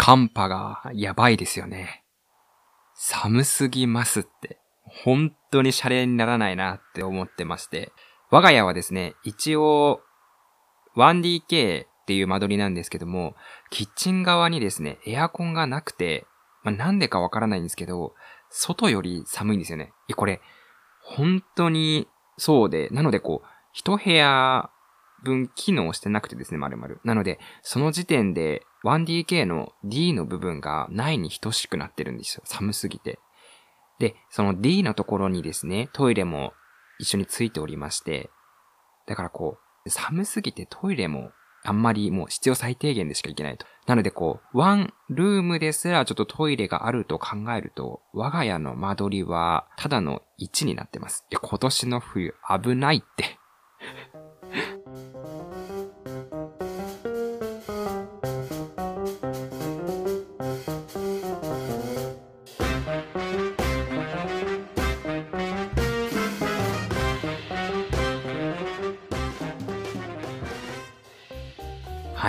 寒波がやばいですよね。寒すぎますって。本当にシャレにならないなって思ってまして。我が家はですね、一応、1DK っていう間取りなんですけども、キッチン側にですね、エアコンがなくて、まあ、なんでかわからないんですけど、外より寒いんですよね。え、これ、本当にそうで、なのでこう、一部屋分機能してなくてですね、丸々。なので、その時点で 1DK の D の部分がないに等しくなってるんですよ。寒すぎて。で、その D のところにですね、トイレも一緒についておりまして、だからこう、寒すぎてトイレもあんまりもう必要最低限でしか行けないと。なのでこう、ワンルームですらちょっとトイレがあると考えると、我が家の間取りはただの1になってます。いや、今年の冬危ないって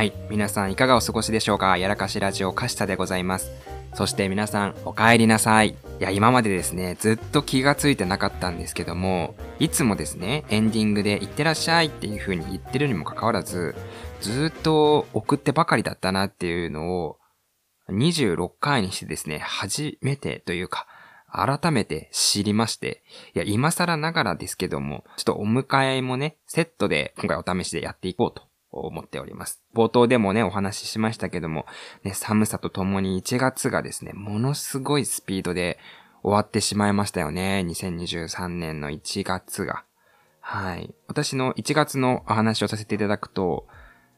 はい。皆さんいかがお過ごしでしょうか？やらかしラジオカシタでございます。そして皆さんお帰りなさい。いや、今までですね、ずっと気がついてなかったんですけども、いつもですね、エンディングで行ってらっしゃいっていう風に言ってるにもかかわらず、ずっと送ってばかりだったなっていうのを、26回にしてですね、初めてというか、改めて知りまして、いや、今更ながらですけども、ちょっとお迎えもね、セットで今回お試しでやっていこうと思っております。冒頭でもね、お話ししましたけども、ね、寒さとともに1月がですね、ものすごいスピードで終わってしまいましたよね。2023年の1月が。はい。私の1月のお話をさせていただくと、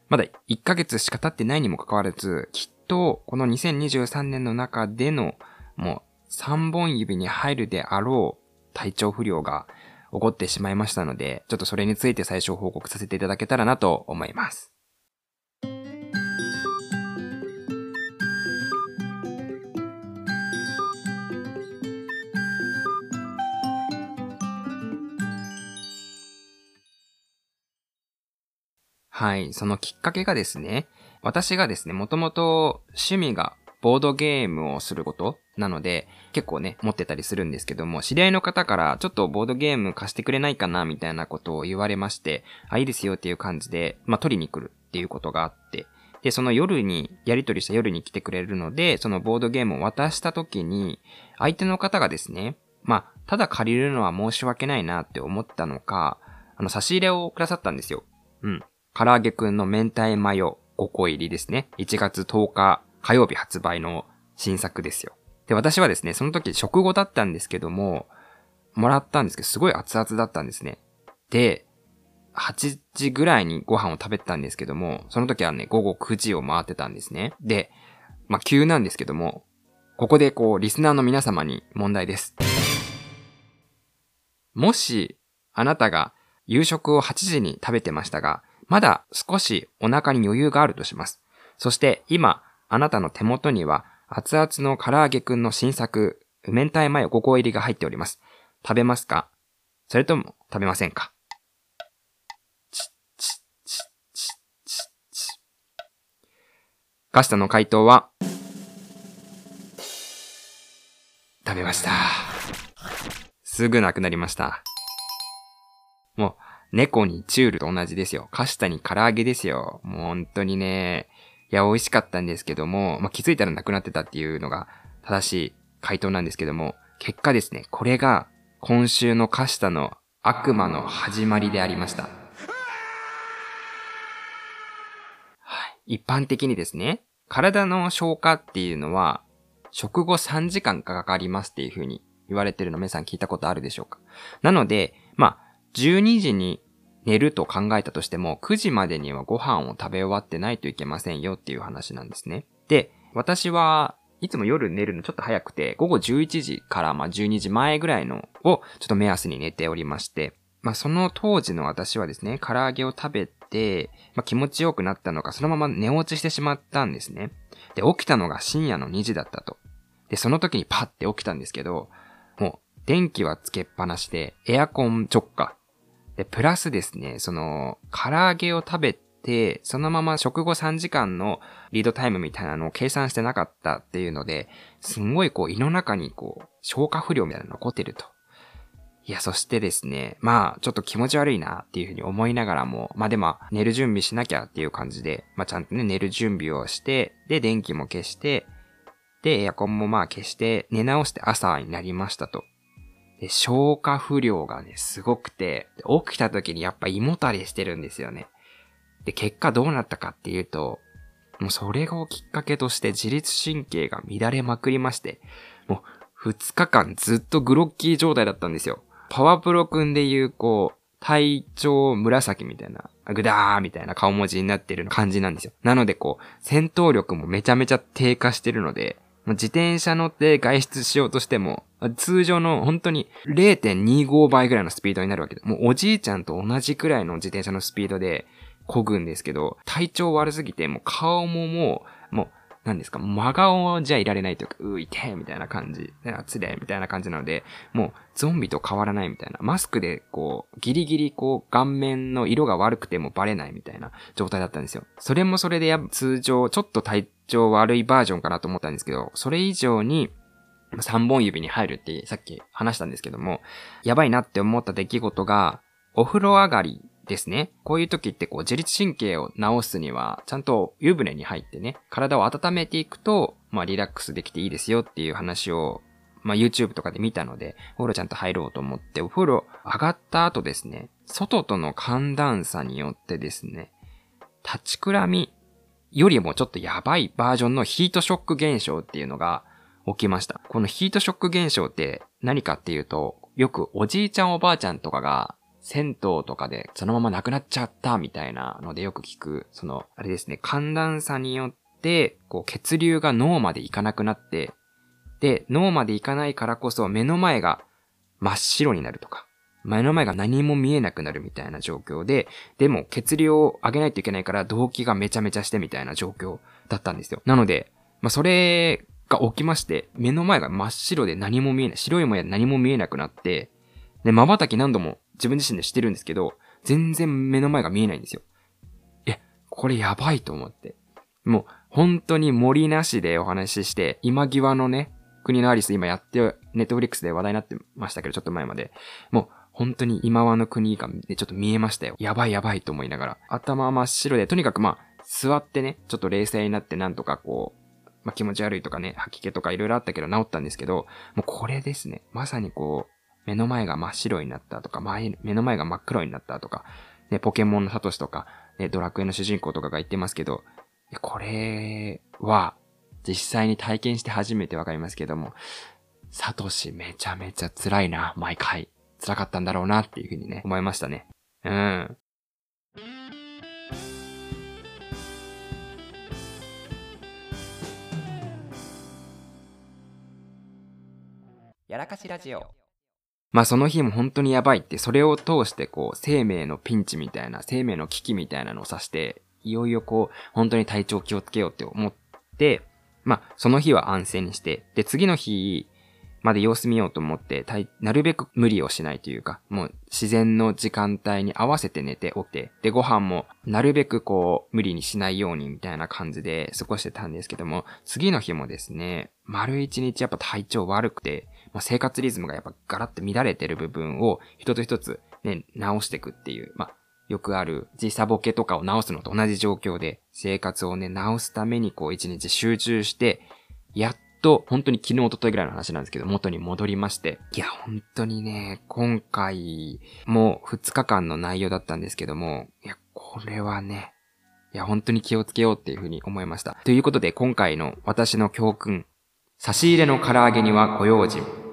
まだ1ヶ月しか経ってないにもかかわらず、きっとこの2023年の中でのもう3本指に入るであろう体調不良が起こってしまいましたので、ちょっとそれについて最初報告させていただけたらなと思います。はい、そのきっかけがですね、私がですね、もともと趣味がボードゲームをすることなので、結構ね、持ってたりするんですけども、知り合いの方からちょっとボードゲーム貸してくれないかなみたいなことを言われまして、あ、いいですよっていう感じで、まあ、取りに来るっていうことがあって、で、その夜に、やり取りした夜に来てくれるので、そのボードゲームを渡した時に、相手の方がですね、まあ、ただ借りるのは申し訳ないなって思ったのか、あの、差し入れをくださったんですよ。うん。唐揚げくんの明太マヨ5個入りですね。1月10日火曜日発売の新作ですよ。で、私はですね、その時食後だったんですけども、もらったんですけど、すごい熱々だったんですね。で、8時ぐらいにご飯を食べたんですけども、その時はね、午後9時を回ってたんですね。で、まあ、急なんですけども、ここでこう、リスナーの皆様に問題です。もし、あなたが夕食を8時に食べてましたが、まだ少しお腹に余裕があるとします。そして今、あなたの手元には熱々の唐揚げくんの新作、明太マヨ5個入りが入っております。食べますか？それとも食べませんか？ガスタの回答は、食べました。すぐなくなりました。もう、猫にチュールと同じですよ。カシタに唐揚げですよ。もう本当にね、いや、美味しかったんですけども、まあ、気づいたらなくなってたっていうのが正しい回答なんですけども、結果ですね、これが今週のカシタの悪魔の始まりでありました。はい。一般的にですね、体の消化っていうのは、食後3時間かかりますっていう風に言われてるの皆さん聞いたことあるでしょうか？なので、まあ、12時に寝ると考えたとしても、9時までにはご飯を食べ終わってないといけませんよっていう話なんですね。で、私はいつも夜寝るのちょっと早くて、午後11時からまあ12時前ぐらいのをちょっと目安に寝ておりまして、まあその当時の私はですね、唐揚げを食べて、まあ気持ちよくなったのか、そのまま寝落ちしてしまったんですね。で、起きたのが深夜の2時だったと。で、その時にパッて起きたんですけど、もう電気はつけっぱなしで、エアコン直下で、プラスですね、その、唐揚げを食べて、そのまま食後3時間のリードタイムみたいなのを計算してなかったっていうので、すんごいこう胃の中にこう消化不良みたいなの残ってると。いや、そしてですね、まあ、ちょっと気持ち悪いなっていうふうに思いながらも、まあでも、寝る準備しなきゃっていう感じで、まあちゃんとね、寝る準備をして、で、電気も消して、で、エアコンもまあ消して、寝直して朝になりましたと。で、消化不良がね、すごくて、起きた時にやっぱ胃もたれしてるんですよね。で、結果どうなったかっていうと、もうそれをきっかけとして自律神経が乱れまくりまして、もう2日間ずっとグロッキー状態だったんですよ。パワプロくんで言う、こう、体調紫みたいな、ぐだーみたいな顔文字になってる感じなんですよ。なのでこう、戦闘力もめちゃめちゃ低下してるので、自転車乗って外出しようとしても、通常の本当に0.25倍ぐらいのスピードになるわけで、もうおじいちゃんと同じくらいの自転車のスピードで漕ぐんですけど、体調悪すぎて、もう顔ももう、もう何ですか、真顔じゃいられないというか、ういみたいな感じ。つれみたいな感じなので、もうゾンビと変わらないみたいな。マスクでこう、ギリギリこう、顔面の色が悪くてもバレないみたいな状態だったんですよ。それもそれでや通常、ちょっと体調悪いバージョンかなと思ったんですけど、それ以上に、3本指に入るってさっき話したんですけども、やばいなって思った出来事が、お風呂上がりですね。こういう時ってこう自律神経を治すには、ちゃんと湯船に入ってね、体を温めていくと、まあリラックスできていいですよっていう話を、まあ YouTube とかで見たので、お風呂ちゃんと入ろうと思って、お風呂上がった後ですね、外との寒暖差によってですね、立ちくらみよりもちょっとやばいバージョンのヒートショック現象っていうのが起きました。このヒートショック現象って何かっていうと、よくおじいちゃんおばあちゃんとかが銭湯とかでそのまま亡くなっちゃったみたいなのでよく聞く、その、あれですね、寒暖差によって、こう血流が脳まで行かなくなって、で、脳まで行かないからこそ目の前が真っ白になるとか、目の前が何も見えなくなるみたいな状況で、でも血流を上げないといけないから動機がめちゃめちゃしてみたいな状況だったんですよ。なので、まあ、それが起きまして、目の前が真っ白で何も見えない、白いもや何も見えなくなって、で、瞬き何度も自分自身でしてるんですけど、全然目の前が見えないんですよ。え、これやばいと思って。もう、本当に森なしでお話しして、今際のね、国のアリス今やって、ネットフリックスで話題になってましたけど、ちょっと前まで。もう、本当に今輪の国がちょっと見えましたよ。やばいやばいと思いながら。頭真っ白で、とにかくまあ、座ってね、ちょっと冷静になってなんとかこう、まあ気持ち悪いとかね、吐き気とか色々あったけど治ったんですけど、もうこれですね。まさにこう、目の前が真っ白になったとか、前目の前が真っ黒になったとか、ね、ポケモンのサトシとか、ね、ドラクエの主人公とかが言ってますけど、これは、実際に体験して初めてわかりますけども、サトシめちゃめちゃ辛いな、毎回。辛かったんだろうなっていうふうにね、思いましたね。うん。やらかしラジオ。まあその日も本当にやばいって、それを通してこう、生命のピンチみたいな、生命の危機みたいなのを指して、いよいよこう、本当に体調気をつけようって思って、まあその日は安静にして、で、次の日まで様子見ようと思って、なるべく無理をしないというか、もう自然の時間帯に合わせて寝て起きて、で、ご飯もなるべくこう、無理にしないようにみたいな感じで過ごしてたんですけども、次の日もですね、丸一日やっぱ体調悪くて、まあ、生活リズムがやっぱガラッと乱れてる部分を一つ一つね、直していくっていう、まあ、よくある時差ボケとかを直すのと同じ状況で、生活をね、直すためにこう一日集中して、やっと、本当に昨日、一昨日ぐらいの話なんですけど、元に戻りまして。いや、本当にね、今回、もう2日間の内容だったんですけども、いや、これはね、いや、本当に気をつけようっていうふうに思いました。ということで、今回の私の教訓、差し入れの唐揚げにはご用心。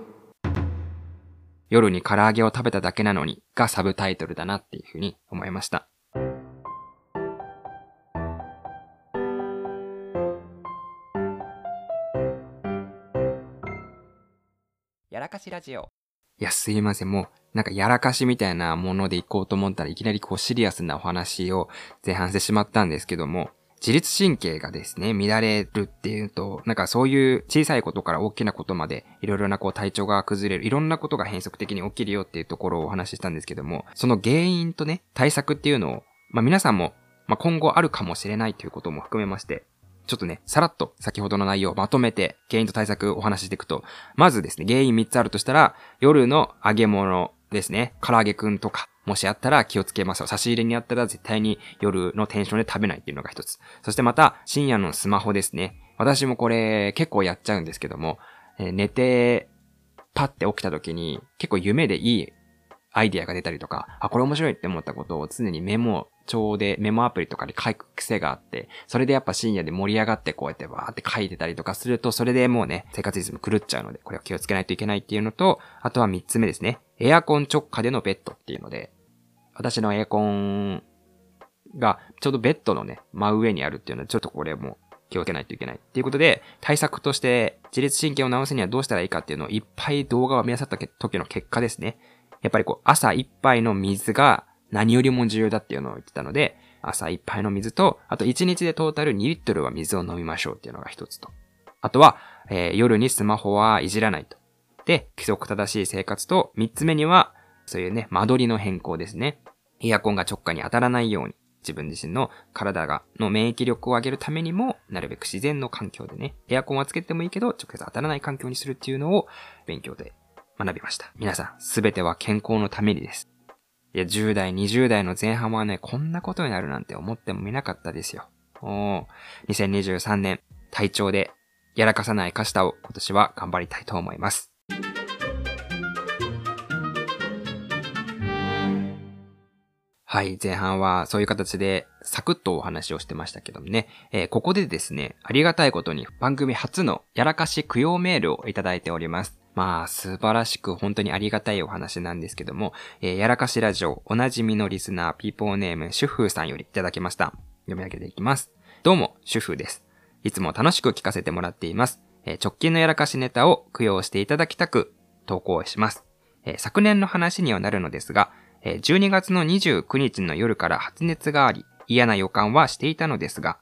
夜に唐揚げを食べただけなのにがサブタイトルだなっていうふうに思いました。やらかしラジオ。いや、すいません。もう、なんかやらかしみたいなもので行こうと思ったらいきなりこうシリアスなお話を前半してしまったんですけども、自律神経がですね、乱れるっていうと、なんかそういう小さいことから大きなことまで、いろいろなこう体調が崩れる、いろんなことが変則的に起きるよっていうところをお話ししたんですけども、その原因とね、対策っていうのを、まあ皆さんも、まあ、今後あるかもしれないということも含めまして、ちょっとね、さらっと先ほどの内容をまとめて原因と対策をお話ししていくと、まずですね、原因3つあるとしたら、夜の揚げ物ですね、唐揚げくんとか、もしあったら気をつけますよ。差し入れにあったら絶対に夜のテンションで食べないっていうのが一つ。そしてまた、深夜のスマホですね。私もこれ結構やっちゃうんですけども、えー、寝て、パッて起きた時に結構夢でいいアイディアが出たりとか、あ、これ面白いって思ったことを常にメモ帳でメモアプリとかで書く癖があって、それでやっぱ深夜で盛り上がってこうやってわーって書いてたりとかすると、それでもうね、生活リズム狂っちゃうので、これは気をつけないといけないっていうのと、あとは三つ目ですね。エアコン直下でのベッドっていうので、私のエアコンがちょうどベッドのね、真上にあるっていうので、ちょっとこれも気をつけないといけないっていうことで、対策として自律神経を治すにはどうしたらいいかっていうのをいっぱい動画を見漁った時の結果ですね。やっぱりこう、朝一杯の水が何よりも重要だっていうのを言ってたので、朝一杯の水と、あと1日でトータル2リットルは水を飲みましょうっていうのが一つと。あとは、えー、夜にスマホはいじらないと。で、規則正しい生活と、3つ目には、そういうね、間取りの変更ですね。エアコンが直下に当たらないように、自分自身の体が、の免疫力を上げるためにも、なるべく自然の環境でね、エアコンはつけてもいいけど、直接当たらない環境にするっていうのを勉強で学びました。皆さん、すべては健康のためにです。いや、10代、20代の前半はね、こんなことになるなんて思ってもみなかったですよ。おー、2023年、体調でやらかさないカシタを今年は頑張りたいと思います。はい、前半はそういう形でサクッとお話をしてましたけどもね、えー、ここでですね、ありがたいことに番組初のやらかし供養メールをいただいております。まあ、素晴らしく本当にありがたいお話なんですけども、えー、やらかしラジオおなじみのリスナーピーポーネーム主婦さんよりいただきました。読み上げていきます。どうも、主婦です。いつも楽しく聞かせてもらっています。直近のやらかしネタを供養していただきたく投稿します。昨年の話にはなるのですが、12月の29日の夜から発熱があり、嫌な予感はしていたのですが、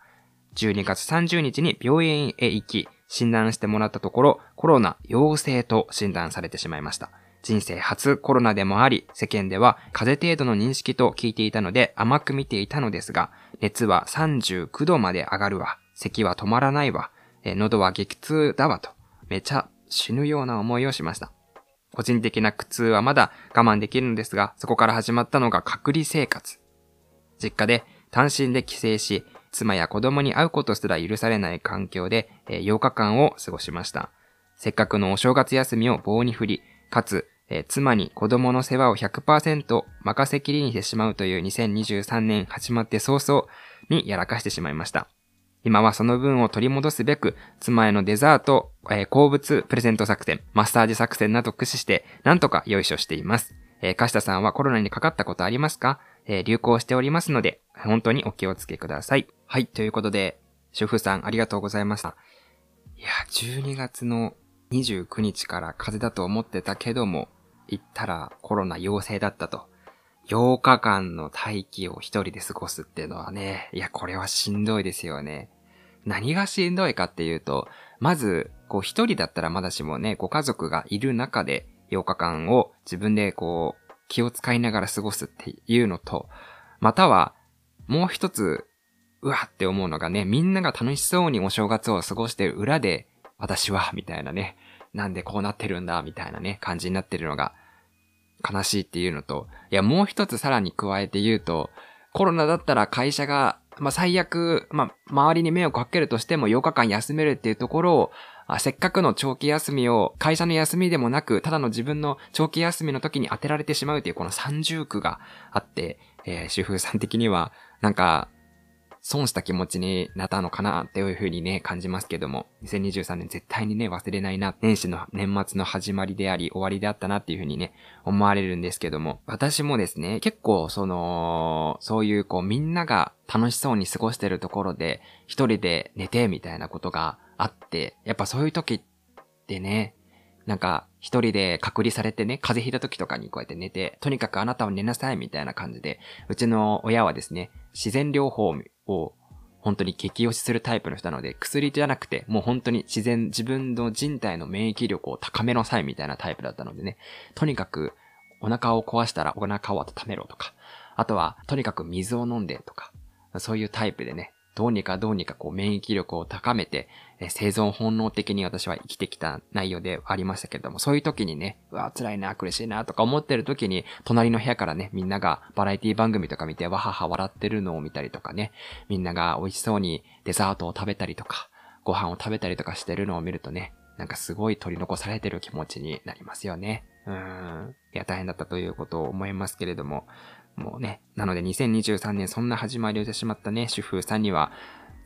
12月30日に病院へ行き、診断してもらったところ、コロナ陽性と診断されてしまいました。人生初コロナでもあり、世間では風邪程度の認識と聞いていたので甘く見ていたのですが、熱は39度まで上がるわ、咳は止まらないわ、え喉は激痛だわと、めちゃ死ぬような思いをしました。個人的な苦痛はまだ我慢できるのですが、そこから始まったのが隔離生活。実家で単身で帰省し、妻や子供に会うことすら許されない環境で、え8日間を過ごしました。せっかくのお正月休みを棒に振り、かつ、え妻に子供の世話を100%任せきりにしてしまうという2023年始まって早々にやらかしてしまいました。今はその分を取り戻すべく、妻へのデザート、えー、好物プレゼント作戦、マッサージ作戦など駆使して、なんとか用意書しています。えー、カシタさんはコロナにかかったことありますか？えー、流行しておりますので、本当にお気をつけください。はい、ということで、主婦さんありがとうございました。いや、12月の29日から風邪だと思ってたけども、行ったらコロナ陽性だったと。8日間の待機を一人で過ごすっていうのはね、いや、これはしんどいですよね。何がしんどいかっていうと、まず、こう一人だったらまだしもね、ご家族がいる中で8日間を自分でこう、気を使いながら過ごすっていうのと、または、もう一つ、うわって思うのがね、みんなが楽しそうにお正月を過ごしてる裏で、私は、みたいなね、なんでこうなってるんだ、みたいなね、感じになってるのが、悲しいっていうのと、いや、もう一つさらに加えて言うと、コロナだったら会社が、まあ、最悪、まあ、周りに迷惑かけるとしても8日間休めるっていうところを、あせっかくの長期休みを会社の休みでもなく、ただの自分の長期休みの時に当てられてしまうっていうこの三重苦があって、えー、主婦さん的には、なんか、損した気持ちになったのかなっていうふうにね、感じますけども、2023年絶対にね、忘れないな、年始の年末の始まりであり、終わりであったなっていうふうにね、思われるんですけども、私もですね、結構その、そういうこうみんなが楽しそうに過ごしてるところで、一人で寝てみたいなことがあって、やっぱそういう時ってね、なんか、一人で隔離されてね、風邪ひいた時とかにこうやって寝て、とにかくあなたは寝なさいみたいな感じで、うちの親はですね、自然療法を本当に激推しするタイプの人なので、薬じゃなくて、もう本当に自然、自分の人体の免疫力を高めの際みたいなタイプだったのでね、とにかくお腹を壊したらお腹を温めろとか、あとは、とにかく水を飲んでとか、そういうタイプでね、どうにかどうにかこう免疫力を高めて、え生存本能的に私は生きてきた内容でありましたけれども、そういう時にね、うわ、辛いな、苦しいな、とか思ってる時に、隣の部屋からね、みんながバラエティ番組とか見て、わはは笑ってるのを見たりとかね、みんなが美味しそうにデザートを食べたりとか、ご飯を食べたりとかしてるのを見るとね、なんかすごい取り残されてる気持ちになりますよね。うん。いや、大変だったということを思いますけれども、もうね、なので2023年そんな始まりをしてしまったね、主婦さんには、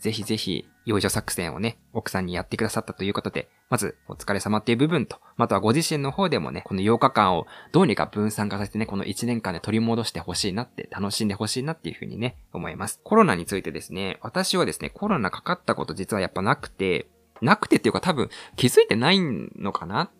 ぜひぜひ、養女作戦をね、奥さんにやってくださったということで、まず、お疲れ様っていう部分と、またはご自身の方でもね、この8日間をどうにか分散化させてね、この1年間で取り戻してほしいなって、楽しんでほしいなっていうふうにね、思います。コロナについてですね、私はですね、コロナかかったこと実はやっぱなくて、なくてっていうか多分気づいてないのかな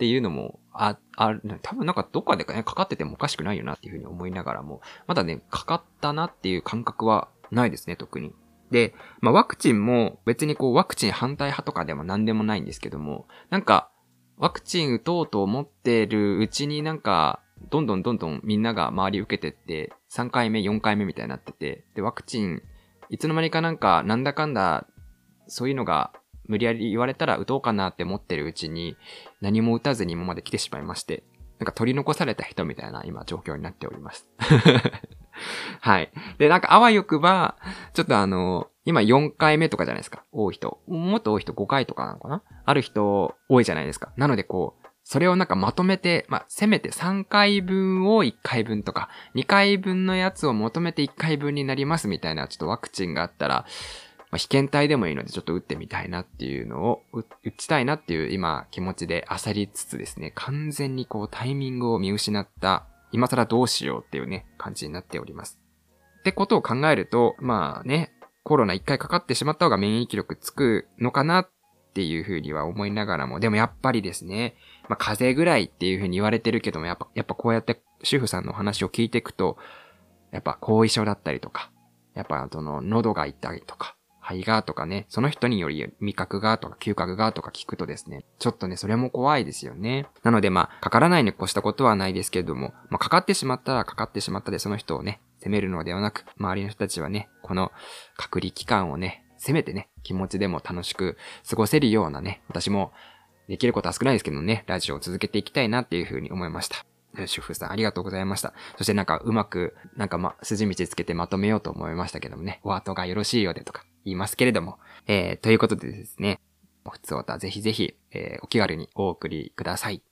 っていうのも、あ、ある、多分なんかどっかでね、かかっててもおかしくないよなっていうふうに思いながらも、まだね、かかったなっていう感覚はないですね、特に。で、まあ、ワクチンも別にこうワクチン反対派とかでも何でもないんですけども、なんか、ワクチン打とうと思ってるうちになんか、どんどんどんどんみんなが周り受けてって、3回目、4回目みたいになってて、で、ワクチン、いつの間にかなんか、なんだかんだ、そういうのが無理やり言われたら打とうかなって思ってるうちに、何も打たずに今まで来てしまいまして、なんか取り残された人みたいな今状況になっております。はい。で、なんかあわよくば、ちょっとあの、今4回目とかじゃないですか。多い人。もっと多い人5回とかなのかなある人多いじゃないですか。なのでこう、それをなんかまとめて、まあ、せめて3回分を1回分とか、2回分のやつを求めて1回分になりますみたいな、ちょっとワクチンがあったら、まあ、被験体でもいいのでちょっと打ってみたいなっていうのを、打ちたいなっていう今気持ちで焦りつつですね、完全にこうタイミングを見失った今更どうしようっていうね、感じになっております。ってことを考えると、まあね、コロナ一回かかってしまった方が免疫力つくのかなっていうふうには思いながらも、でもやっぱりですね、まあ風邪ぐらいっていうふうに言われてるけども、やっぱ、やっぱこうやって主婦さんの話を聞いていくと、やっぱ後遺症だったりとか、やっぱその喉が痛いとか、肺がとかね、その人により味覚がとか嗅覚がとか聞くとですね、ちょっとね、それも怖いですよね。なのでまあ、かからないに越したことはないですけれども、まあ、かかってしまったらかかってしまったでその人をね、責めるのではなく、周りの人たちはね、この隔離期間をね、せめてね、気持ちでも楽しく過ごせるようなね、私もできることは少ないですけどね、ラジオを続けていきたいなっていうふうに思いました。主婦さんありがとうございました。そしてなんかうまく、なんかま、筋道つけてまとめようと思いましたけどもね、お後がよろしいようでとか言いますけれども、えー、ということでですね、普通おたぜひぜひ、えー、お気軽にお送りください。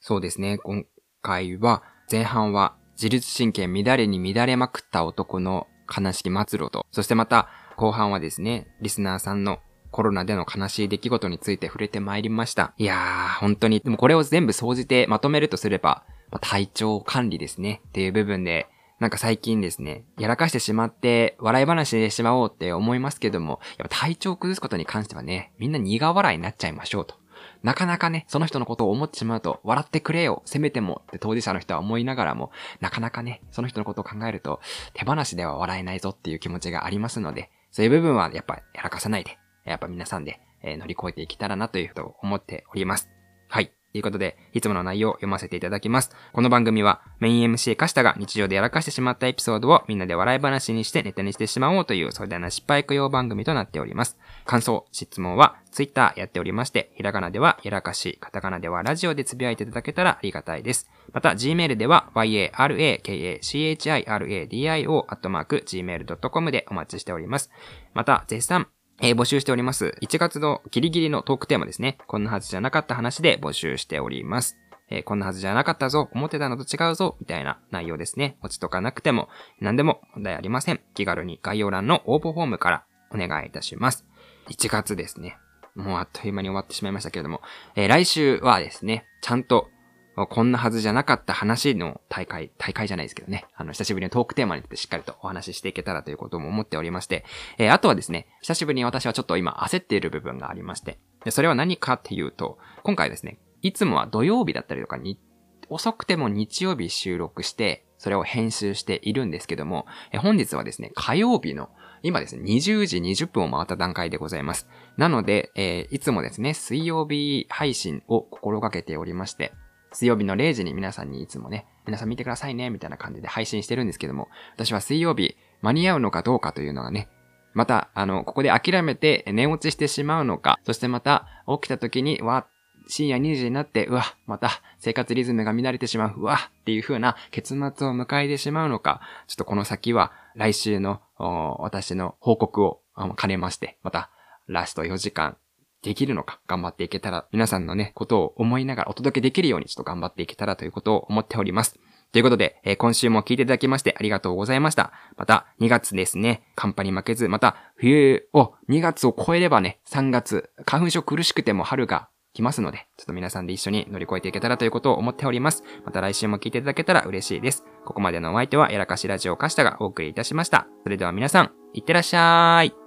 そうですね、今回は、前半は自律神経乱れに乱れまくった男の悲しき末路と、そしてまた後半はですね、リスナーさんのコロナでの悲しい出来事について触れてまいりました。いやー、本当に、でもこれを全部総じてまとめるとすれば、ま体調管理ですね、っていう部分で、なんか最近ですね、やらかしてしまって、笑い話でしまおうって思いますけども、やっぱ体調を崩すことに関してはね、みんな苦笑いになっちゃいましょうと。なかなかね、その人のことを思ってしまうと、笑ってくれよ、せめてもって当事者の人は思いながらも、なかなかね、その人のことを考えると、手放しでは笑えないぞっていう気持ちがありますので、そういう部分はやっぱやらかさないで、やっぱ皆さんで、えー、乗り越えていけたらなというと思っております。はい。ということで、いつもの内容を読ませていただきます。この番組は、メイン MC カシタが日常でやらかしてしまったエピソードをみんなで笑い話にしてネタにしてしまおうという壮大な失敗供養番組となっております。感想、質問は Twitter やっておりまして、ひらがなではやらかし、カタカナではラジオでつぶやいていただけたらありがたいです。また、Gmail では yarakachiradio.gmail.com でお待ちしております。また、絶賛、えー、募集しております。1月のギリギリのトークテーマですね。こんなはずじゃなかった話で募集しております。えー、こんなはずじゃなかったぞ、思ってたのと違うぞ、みたいな内容ですね。落ちとかなくても、何でも問題ありません。気軽に概要欄の応募フォームからお願いいたします。1月ですね。もうあっという間に終わってしまいましたけれども、えー、来週はですね、ちゃんとこんなはずじゃなかった話の大会、大会じゃないですけどね。あの、久しぶりのトークテーマについてしっかりとお話ししていけたらということも思っておりまして、えー、あとはですね、久しぶりに私はちょっと今焦っている部分がありまして、それは何かっていうと、今回ですね、いつもは土曜日だったりとかに、遅くても日曜日収録して、それを編集しているんですけども、え本日はですね、火曜日の今ですね、20時20分を回った段階でございます。なので、えー、いつもですね、水曜日配信を心がけておりまして、水曜日の0時に皆さんにいつもね、皆さん見てくださいね、みたいな感じで配信してるんですけども、私は水曜日間に合うのかどうかというのがね、また、あの、ここで諦めて寝落ちしてしまうのか、そしてまた起きた時に、わ、深夜2時になって、うわ、また生活リズムが乱れてしまう、うわ、っていう風な結末を迎えてしまうのか、ちょっとこの先は来週の私の報告を兼ねまして、またラスト4時間できるのか頑張っていけたら、皆さんのね、ことを思いながらお届けできるようにちょっと頑張っていけたらということを思っております。ということで、えー、今週も聞いていただきましてありがとうございました。また、2月ですね、寒波に負けず、また、冬を、2月を超えればね、3月、花粉症苦しくても春が来ますので、ちょっと皆さんで一緒に乗り越えていけたらということを思っております。また来週も聞いていただけたら嬉しいです。ここまでのお相手は、やらかしラジオカシタがお送りいたしました。それでは皆さん、いってらっしゃーい。